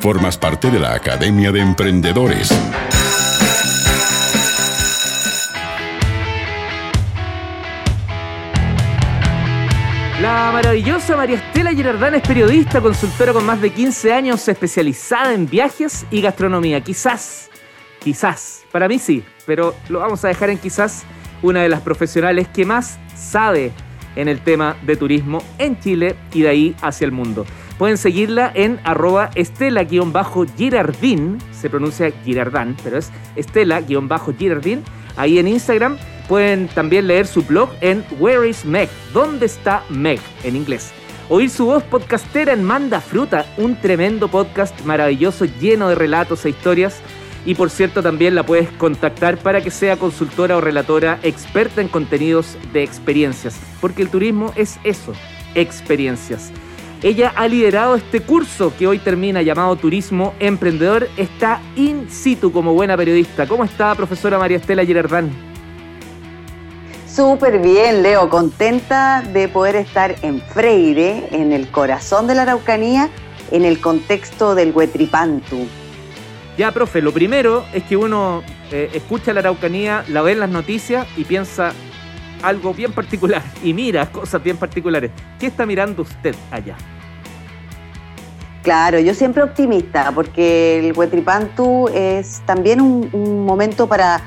Formas parte de la Academia de Emprendedores. La maravillosa María Estela Girardán es periodista, consultora con más de 15 años, especializada en viajes y gastronomía. Quizás, quizás, para mí sí, pero lo vamos a dejar en quizás una de las profesionales que más sabe en el tema de turismo en Chile y de ahí hacia el mundo. Pueden seguirla en arroba estela-girardín, se pronuncia Girardán, pero es estela-girardín, ahí en Instagram. Pueden también leer su blog en Where is Meg? ¿Dónde está Meg? en inglés. Oír su voz podcastera en Manda Fruta, un tremendo podcast maravilloso lleno de relatos e historias y por cierto, también la puedes contactar para que sea consultora o relatora experta en contenidos de experiencias, porque el turismo es eso, experiencias. Ella ha liderado este curso que hoy termina llamado Turismo Emprendedor. Está in situ como buena periodista. ¿Cómo está, profesora María Estela Girardán? Súper bien, Leo. Contenta de poder estar en Freire, en el corazón de la Araucanía, en el contexto del Huetripantu. Ya, profe, lo primero es que uno eh, escucha la Araucanía, la ve en las noticias y piensa algo bien particular y mira cosas bien particulares. ¿Qué está mirando usted allá? Claro, yo siempre optimista porque el Huetripantu es también un, momento para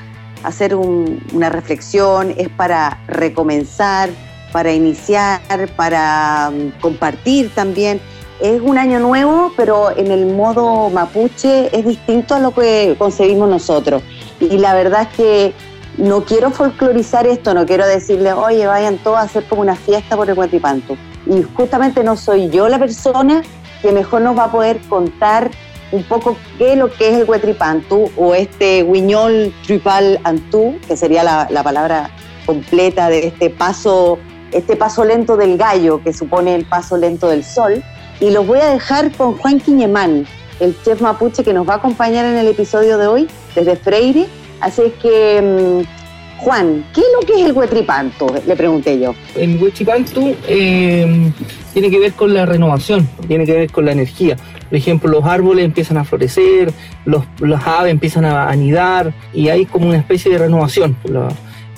hacer una reflexión, es para recomenzar, para iniciar, para um, compartir también es un año nuevo, pero en el modo mapuche es distinto a lo que concebimos nosotros. Y la verdad es que no quiero folclorizar esto, no quiero decirle, oye, vayan todos a hacer como una fiesta por el Huatipanto. Y justamente no soy yo la persona que mejor nos va a poder contar un poco qué es lo que es el Huetripantu o este Guiñol Tripal Antú, que sería la, la palabra completa de este paso, este paso lento del gallo, que supone el paso lento del sol y los voy a dejar con Juan Quiñemán, el chef mapuche que nos va a acompañar en el episodio de hoy desde Freire. Así es que, mm, Juan, ¿qué es lo que es el huetripanto? Le pregunté yo. El huetripanto eh, tiene que ver con la renovación, tiene que ver con la energía. Por ejemplo, los árboles empiezan a florecer, los, las aves empiezan a anidar y hay como una especie de renovación.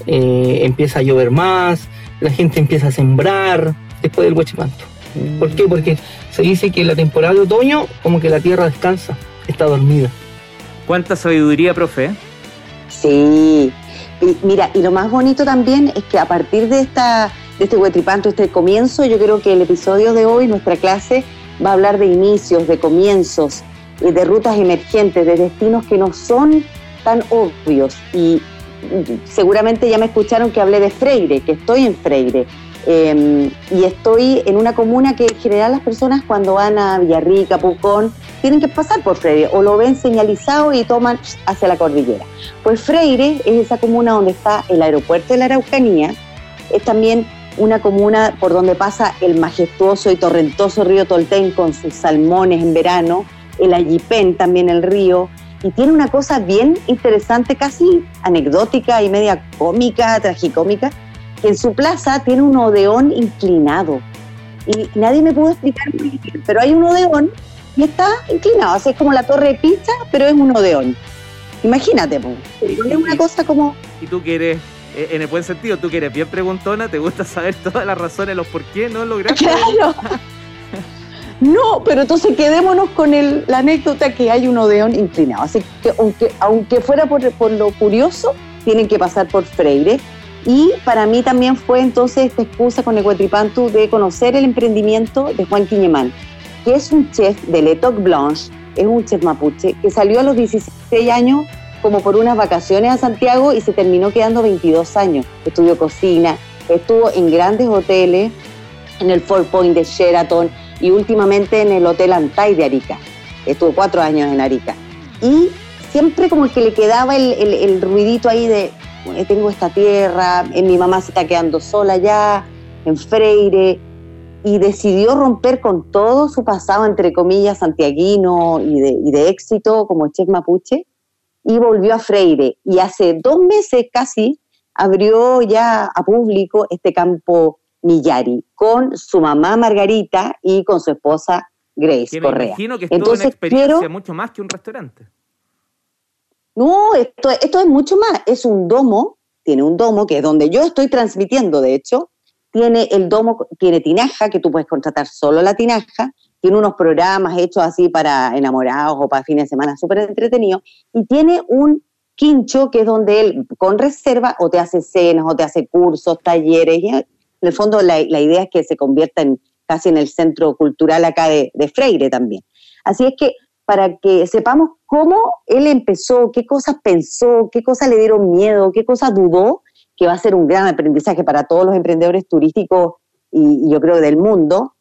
Eh, empieza a llover más, la gente empieza a sembrar después del huetripanto. ¿Por qué? Porque se dice que en la temporada de otoño como que la tierra descansa, está dormida. ¿Cuánta sabiduría, profe? Sí. mira, y lo más bonito también es que a partir de, esta, de este huetripanto, este comienzo, yo creo que el episodio de hoy, nuestra clase, va a hablar de inicios, de comienzos, eh, de rutas emergentes, de destinos que no son tan obvios. Y seguramente ya me escucharon que hablé de Freire, que estoy en Freire. Em, y estoy en una comuna que en general las personas cuando van a Villarrica, Pucón, tienen que pasar por Freire o lo ven señalizado y toman hacia la cordillera. Pues Freire es esa comuna donde está el aeropuerto de la Araucanía, es también una comuna por donde pasa el majestuoso y torrentoso río Tolten con sus salmones en verano, el Ayipén también el río, y tiene una cosa bien interesante, casi anecdótica y media cómica, tragicómica, en su plaza tiene un odeón inclinado. Y nadie me pudo explicar pero hay un odeón y está inclinado. Así es como la torre de pizza, pero es un odeón. Imagínate, es una cosa como... Y tú quieres, eh, en el buen sentido, tú quieres bien preguntona, te gusta saber todas las razones, los por qué no lograste. Claro. No, pero entonces quedémonos con el, la anécdota que hay un odeón inclinado. Así que aunque, aunque fuera por, por lo curioso, tienen que pasar por Freire y para mí también fue entonces esta excusa con el Huetripantu de conocer el emprendimiento de Juan Quiñemán, que es un chef de Letoc Blanche, es un chef mapuche, que salió a los 16 años como por unas vacaciones a Santiago y se terminó quedando 22 años. Estudió cocina, estuvo en grandes hoteles, en el Four Point de Sheraton y últimamente en el Hotel Antay de Arica. Estuvo cuatro años en Arica. Y siempre como que le quedaba el, el ruidito ahí de, tengo esta tierra, eh, mi mamá se está quedando sola ya, en Freire, y decidió romper con todo su pasado, entre comillas, santiaguino y de, éxito como chef mapuche, y volvió a Freire. Y hace dos meses casi abrió ya a público este campo Millari, con su mamá Margarita y con su esposa Grace Que me Correa. imagino que es Entonces, toda una experiencia quiero- mucho más que un restaurante. No, esto, esto es mucho más. Es un domo, tiene un domo que es donde yo estoy transmitiendo, de hecho. Tiene el domo, tiene tinaja, que tú puedes contratar solo la tinaja. Tiene unos programas hechos así para enamorados o para fines de semana súper entretenidos. Y tiene un quincho que es donde él con reserva o te hace cenas o te hace cursos, talleres. Y en el fondo la, idea es que se convierta en, casi en el centro cultural acá de Freire también. Así es que para que sepamos cómo él empezó, qué cosas pensó, qué cosas le dieron miedo, qué cosas dudó, que va a ser un gran aprendizaje para todos los emprendedores turísticos y, y yo creo del mundo,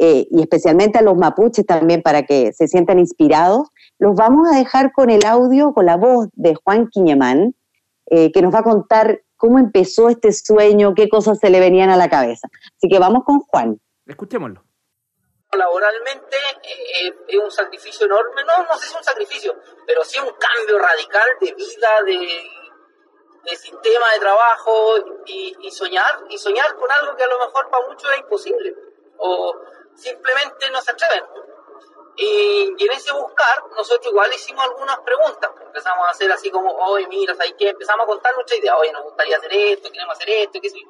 eh, y especialmente a los mapuches también para que se sientan inspirados. Los vamos a dejar con el audio, con la voz de Juan Quiñemán, eh, que nos va a contar cómo empezó este sueño, qué cosas se le venían a la cabeza. Así que vamos con Juan. Escuchémoslo. laboralmente eh, es un sacrificio enorme, no, no sé si es un sacrificio, pero sí un cambio radical de vida, de, de sistema de trabajo y, soñar, y soñar con algo que a lo mejor para muchos es imposible, o simplemente no se atreven. Y, y en ese buscar, nosotros igual hicimos algunas preguntas, empezamos a hacer así como, oye, mira, ¿sabes qué? Empezamos a contar nuestra idea, oye, nos gustaría hacer esto, queremos hacer esto, qué sé yo.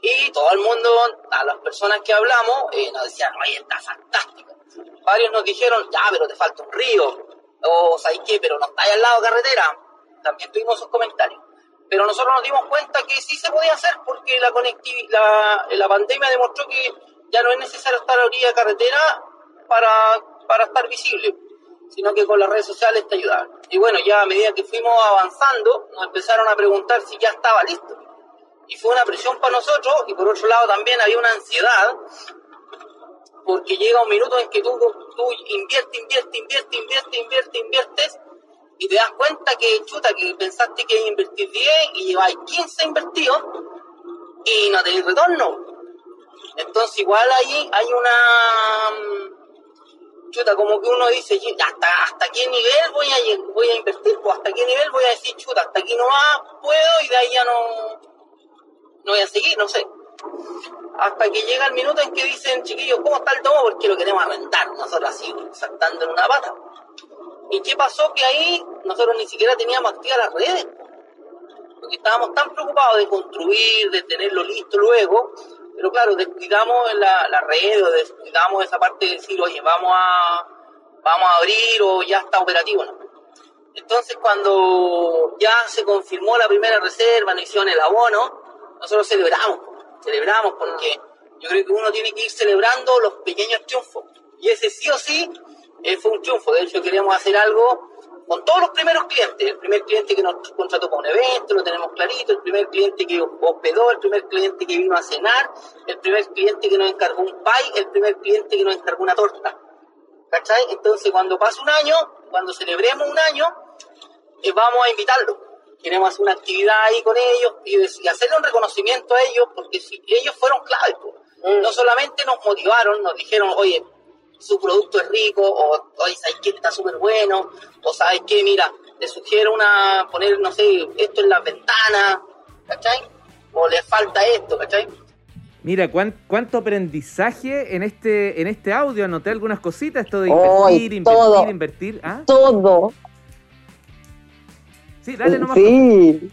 Y todo el mundo, a las personas que hablamos, eh, nos decían, oye, está fantástico. Varios nos dijeron, ya, pero te falta un río. O, ¿sabes qué? Pero no está ahí al lado de carretera. También tuvimos esos comentarios. Pero nosotros nos dimos cuenta que sí se podía hacer porque la, la, la pandemia demostró que ya no es necesario estar a orilla de carretera para, para estar visible, sino que con las redes sociales te ayudaban. Y bueno, ya a medida que fuimos avanzando, nos empezaron a preguntar si ya estaba listo y fue una presión para nosotros y por otro lado también había una ansiedad porque llega un minuto en que tú, tú inviertes, inviertes, inviertes, inviertes, inviertes, inviertes y te das cuenta que chuta, que pensaste que invertir 10 y lleváis 15 invertidos y no tenéis retorno. Entonces igual ahí hay una mm, chuta, como que uno dice, "Ye- hasta, hasta qué nivel voy a, voy a invertir, pues hasta qué nivel voy a decir, chuta, hasta aquí nomás puedo y de ahí ya no, no voy a seguir, no sé. Hasta que llega el minuto en que dicen, chiquillos, ¿cómo está el domo? Porque lo queremos arrendar, nosotros así, saltando en una pata. ¿Y qué pasó? Que ahí nosotros ni siquiera teníamos activas las redes. Porque estábamos tan preocupados de construir, de tenerlo listo luego, pero claro, descuidamos la, la red o descuidamos esa parte de decir, oye, vamos a, vamos a abrir o ya está operativo, ¿no? Entonces, cuando ya se confirmó la primera reserva, nos hicieron el abono, nosotros celebramos, celebramos porque yo creo que uno tiene que ir celebrando los pequeños triunfos. Y ese sí o sí eh, fue un triunfo. De hecho, queríamos hacer algo con todos los primeros clientes. El primer cliente que nos contrató para un evento, lo tenemos clarito. El primer cliente que hospedó, el primer cliente que vino a cenar, el primer cliente que nos encargó un pie, el primer cliente que nos encargó una torta. ¿Cachai? Entonces, cuando pase un año, cuando celebremos un año, eh, vamos a invitarlos. Queremos hacer una actividad ahí con ellos y, y hacerle un reconocimiento a ellos, porque si, ellos fueron claves. po. No solamente nos motivaron, nos dijeron, oye, su producto es rico, o oye, ¿sabes qué? Está súper bueno, o ¿sabes qué? Mira, te sugiero una, poner, no sé, esto en las ventanas, ¿cachai? O le falta esto, ¿cachai? Mira, cuán- cuánto aprendizaje en este, en este audio. Anoté algunas cositas, esto de ¡Ay, invertir, invertir, todo! invertir. ¿Ah? Todo. Sí, dale nomás. Sí.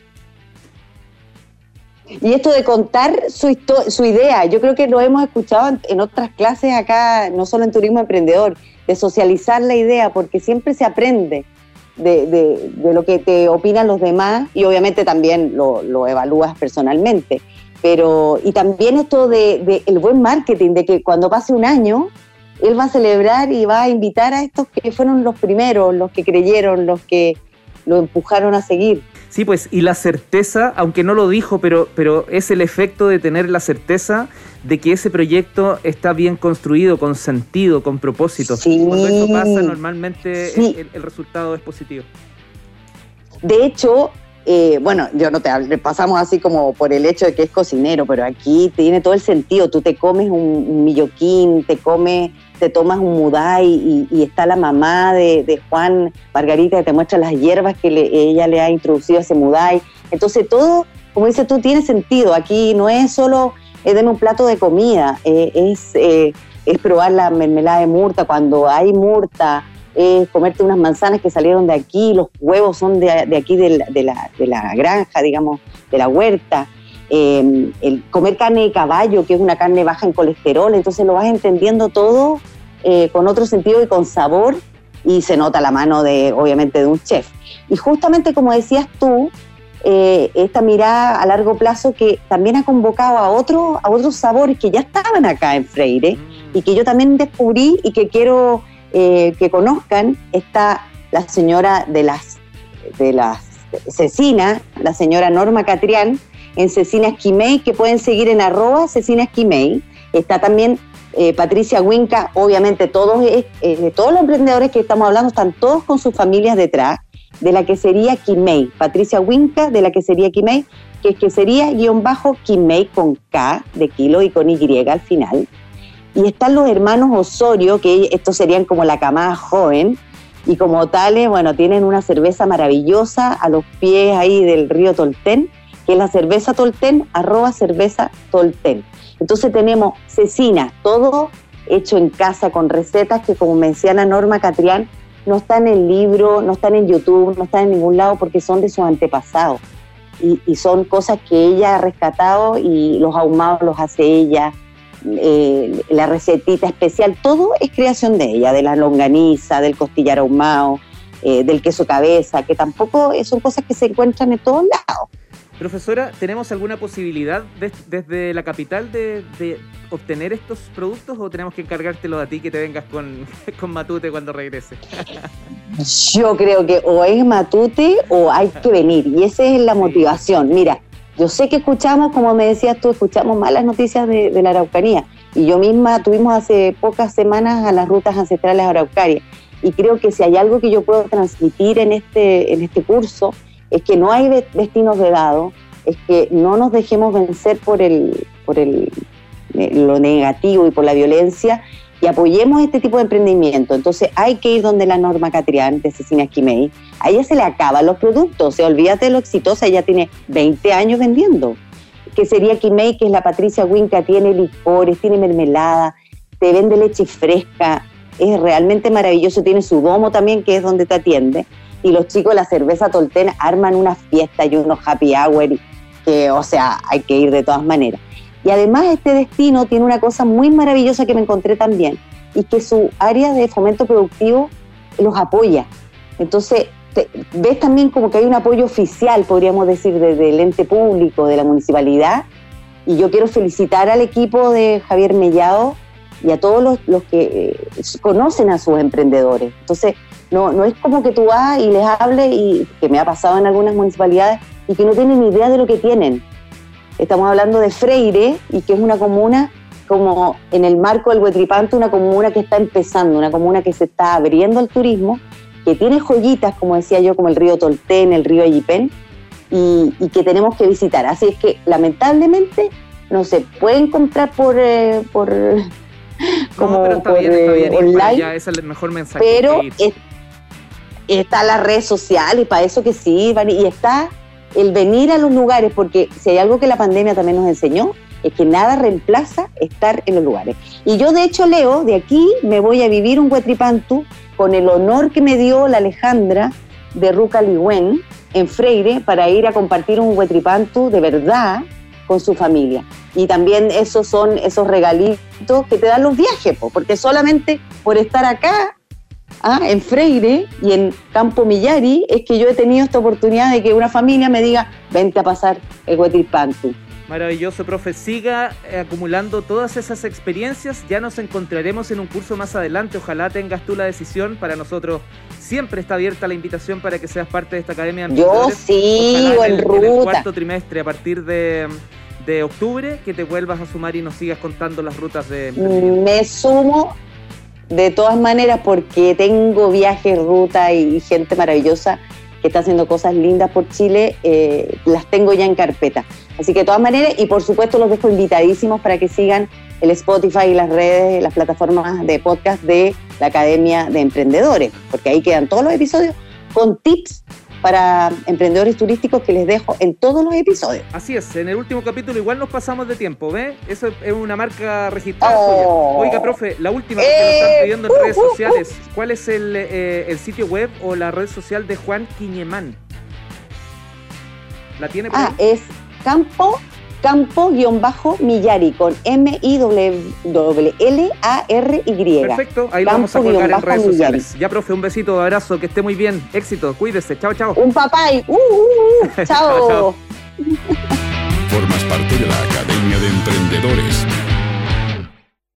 Y esto de contar su, su idea, yo creo que lo hemos escuchado en, otras clases acá, no solo en Turismo Emprendedor, de socializar la idea, porque siempre se aprende de, lo que te opinan los demás y obviamente también lo, evalúas personalmente. Pero, y también esto de el buen marketing, de que cuando pase un año, él va a celebrar y va a invitar a estos que fueron los primeros, los que creyeron, los que lo empujaron a seguir. Sí, pues, y la certeza, aunque no lo dijo, pero, pero es el efecto de tener la certeza de que ese proyecto está bien construido, con sentido, con propósito. Sí. Cuando eso pasa, normalmente Sí. el, el resultado es positivo. De hecho, eh, bueno, yo no te pasamos así como por el hecho de que es cocinero, pero aquí tiene todo el sentido. Tú te comes un, milloquín, te comes, te tomas un mudai y, y está la mamá de, Juan Margarita que te muestra las hierbas que le- ella le ha introducido a ese mudai. Entonces todo, como dices tú, tiene sentido. Aquí no es solo eh, un plato de comida, eh, es eh, es probar la mermelada de murta, cuando hay murta, es comerte unas manzanas que salieron de aquí, los huevos son de, aquí de la, granja, digamos, de la huerta. Em, el comer carne de caballo, que es una carne baja en colesterol, entonces lo vas entendiendo todo eh, con otro sentido y con sabor y se nota la mano de, obviamente, de un chef. Y justamente como decías tú, eh, esta mirada a largo plazo que también ha convocado a, otro, a otros sabores que ya estaban acá en Freire y que yo también descubrí y que quiero eh, que conozcan, está la señora de las, de las Cecina, la señora Norma Catrián, en Cecina Esquimei, que pueden seguir en arroba Cecina Esquimei. Está también eh, Patricia Huinca, obviamente todos, eh, todos los emprendedores que estamos hablando están todos con sus familias detrás, de la que sería Quimei. Patricia Huinca, de la que sería Quimei, que es que sería guion bajo Quimei con K de kilo y con Y al final. Y están los hermanos Osorio, que estos serían como la camada joven, y como tales, bueno, tienen una cerveza maravillosa a los pies ahí del río Tolten, que es la cerveza Tolten, arroba cerveza Tolten. Entonces tenemos cecina, todo hecho en casa con recetas que como menciona Norma Catrián, no están en el libro, no están en YouTube, no están en ningún lado porque son de sus antepasados. Y, son cosas que ella ha rescatado y los ahumados los hace ella, eh, la recetita especial, todo es creación de ella, de la longaniza, del costillar ahumado, eh, del queso cabeza, que tampoco son cosas que se encuentran en todos lados. Profesora, ¿tenemos alguna posibilidad desde la capital de, obtener estos productos o tenemos que encargártelo a ti que te vengas con, con Matute cuando regrese? Yo creo que o es Matute o hay que venir y esa es la motivación. Mira, yo sé que escuchamos, como me decías tú, escuchamos malas noticias de, la Araucanía. Y yo misma tuvimos hace pocas semanas a las rutas ancestrales araucarias. Y creo que si hay algo que yo puedo transmitir en este, en este curso es que no hay destinos vedados, es que no nos dejemos vencer por, el, por el, eh, lo negativo y por la violencia y apoyemos este tipo de emprendimiento. Entonces hay que ir donde la Norma Catrián de Cecilia Esquimei. A ella se le acaban los productos, o sea, olvídate de lo exitosa, ella tiene 20 años vendiendo. Que sería Quimei, que es la Patricia Winca, tiene licores, tiene mermelada, te vende leche fresca, es realmente maravilloso, tiene su domo también, que es donde te atiende y los chicos de la cerveza Tolten arman una fiesta y unos happy hour que, o sea, hay que ir de todas maneras. Y además este destino tiene una cosa muy maravillosa que me encontré también, y que su área de fomento productivo los apoya. Entonces, ves también como que hay un apoyo oficial, podríamos decir, desde el ente público, de la municipalidad, y yo quiero felicitar al equipo de Javier Mellado y a todos los, los que eh, conocen a sus emprendedores. Entonces, no, no es como que tú vas y les hables, y que me ha pasado en algunas municipalidades, y que no tienen ni idea de lo que tienen. Estamos hablando de Freire, y que es una comuna como en el marco del Huetripanto, una comuna que está empezando, una comuna que se está abriendo al turismo, que tiene joyitas, como decía yo, como el río Tolten, el río Ayipén, y, que tenemos que visitar. Así es que lamentablemente no se pueden comprar por, eh, por como por, eh, online, es el mejor mensaje. Pero está la red social y para eso que sí, y está el venir a los lugares, porque si hay algo que la pandemia también nos enseñó, es que nada reemplaza estar en los lugares. Y yo de hecho, Leo, de aquí me voy a vivir un Huetripantu con el honor que me dio la Alejandra de Ruca Ligüen en Freire para ir a compartir un Huetripantu de verdad con su familia. Y también esos son esos regalitos que te dan los viajes, porque solamente por estar acá ¿ah? en Freire y en Campo Millari es que yo he tenido esta oportunidad de que una familia me diga, vente a pasar el Huetilpantu. Maravilloso, profe. Siga eh, acumulando todas esas experiencias. Ya nos encontraremos en un curso más adelante. Ojalá tengas tú la decisión. Para nosotros siempre está abierta la invitación para que seas parte de esta academia. Yo sí, en, en el cuarto trimestre, a partir de, de octubre, que te vuelvas a sumar y nos sigas contando las rutas de... Me sumo de todas maneras porque tengo viajes, ruta y gente maravillosa que está haciendo cosas lindas por Chile, eh, las tengo ya en carpeta. Así que de todas maneras, y por supuesto los dejo invitadísimos para que sigan el Spotify y las redes, las plataformas de podcast de la Academia de Emprendedores, porque ahí quedan todos los episodios con tips para emprendedores turísticos que les dejo en todos los episodios. Así es, en el último capítulo igual nos pasamos de tiempo, ¿ve? Eso es una marca registrada Oh. suya. Oiga, profe, la última que Eh, nos están pidiendo en uh, redes uh, uh. sociales. ¿Cuál es el, eh, el sitio web o la red social de Juan Quiñemán? ¿La tiene por Ah, ahí? es campo, campo-millari con M-I-L-L-A-R-Y. Perfecto, ahí lo vamos a colgar en redes Millari. sociales. Ya, profe, un besito, abrazo, que esté muy bien. Éxito, cuídese. Chao, chao. Un papay. Uh, uh, uh. Chao, Chao. chao. Formas parte de la Academia de Emprendedores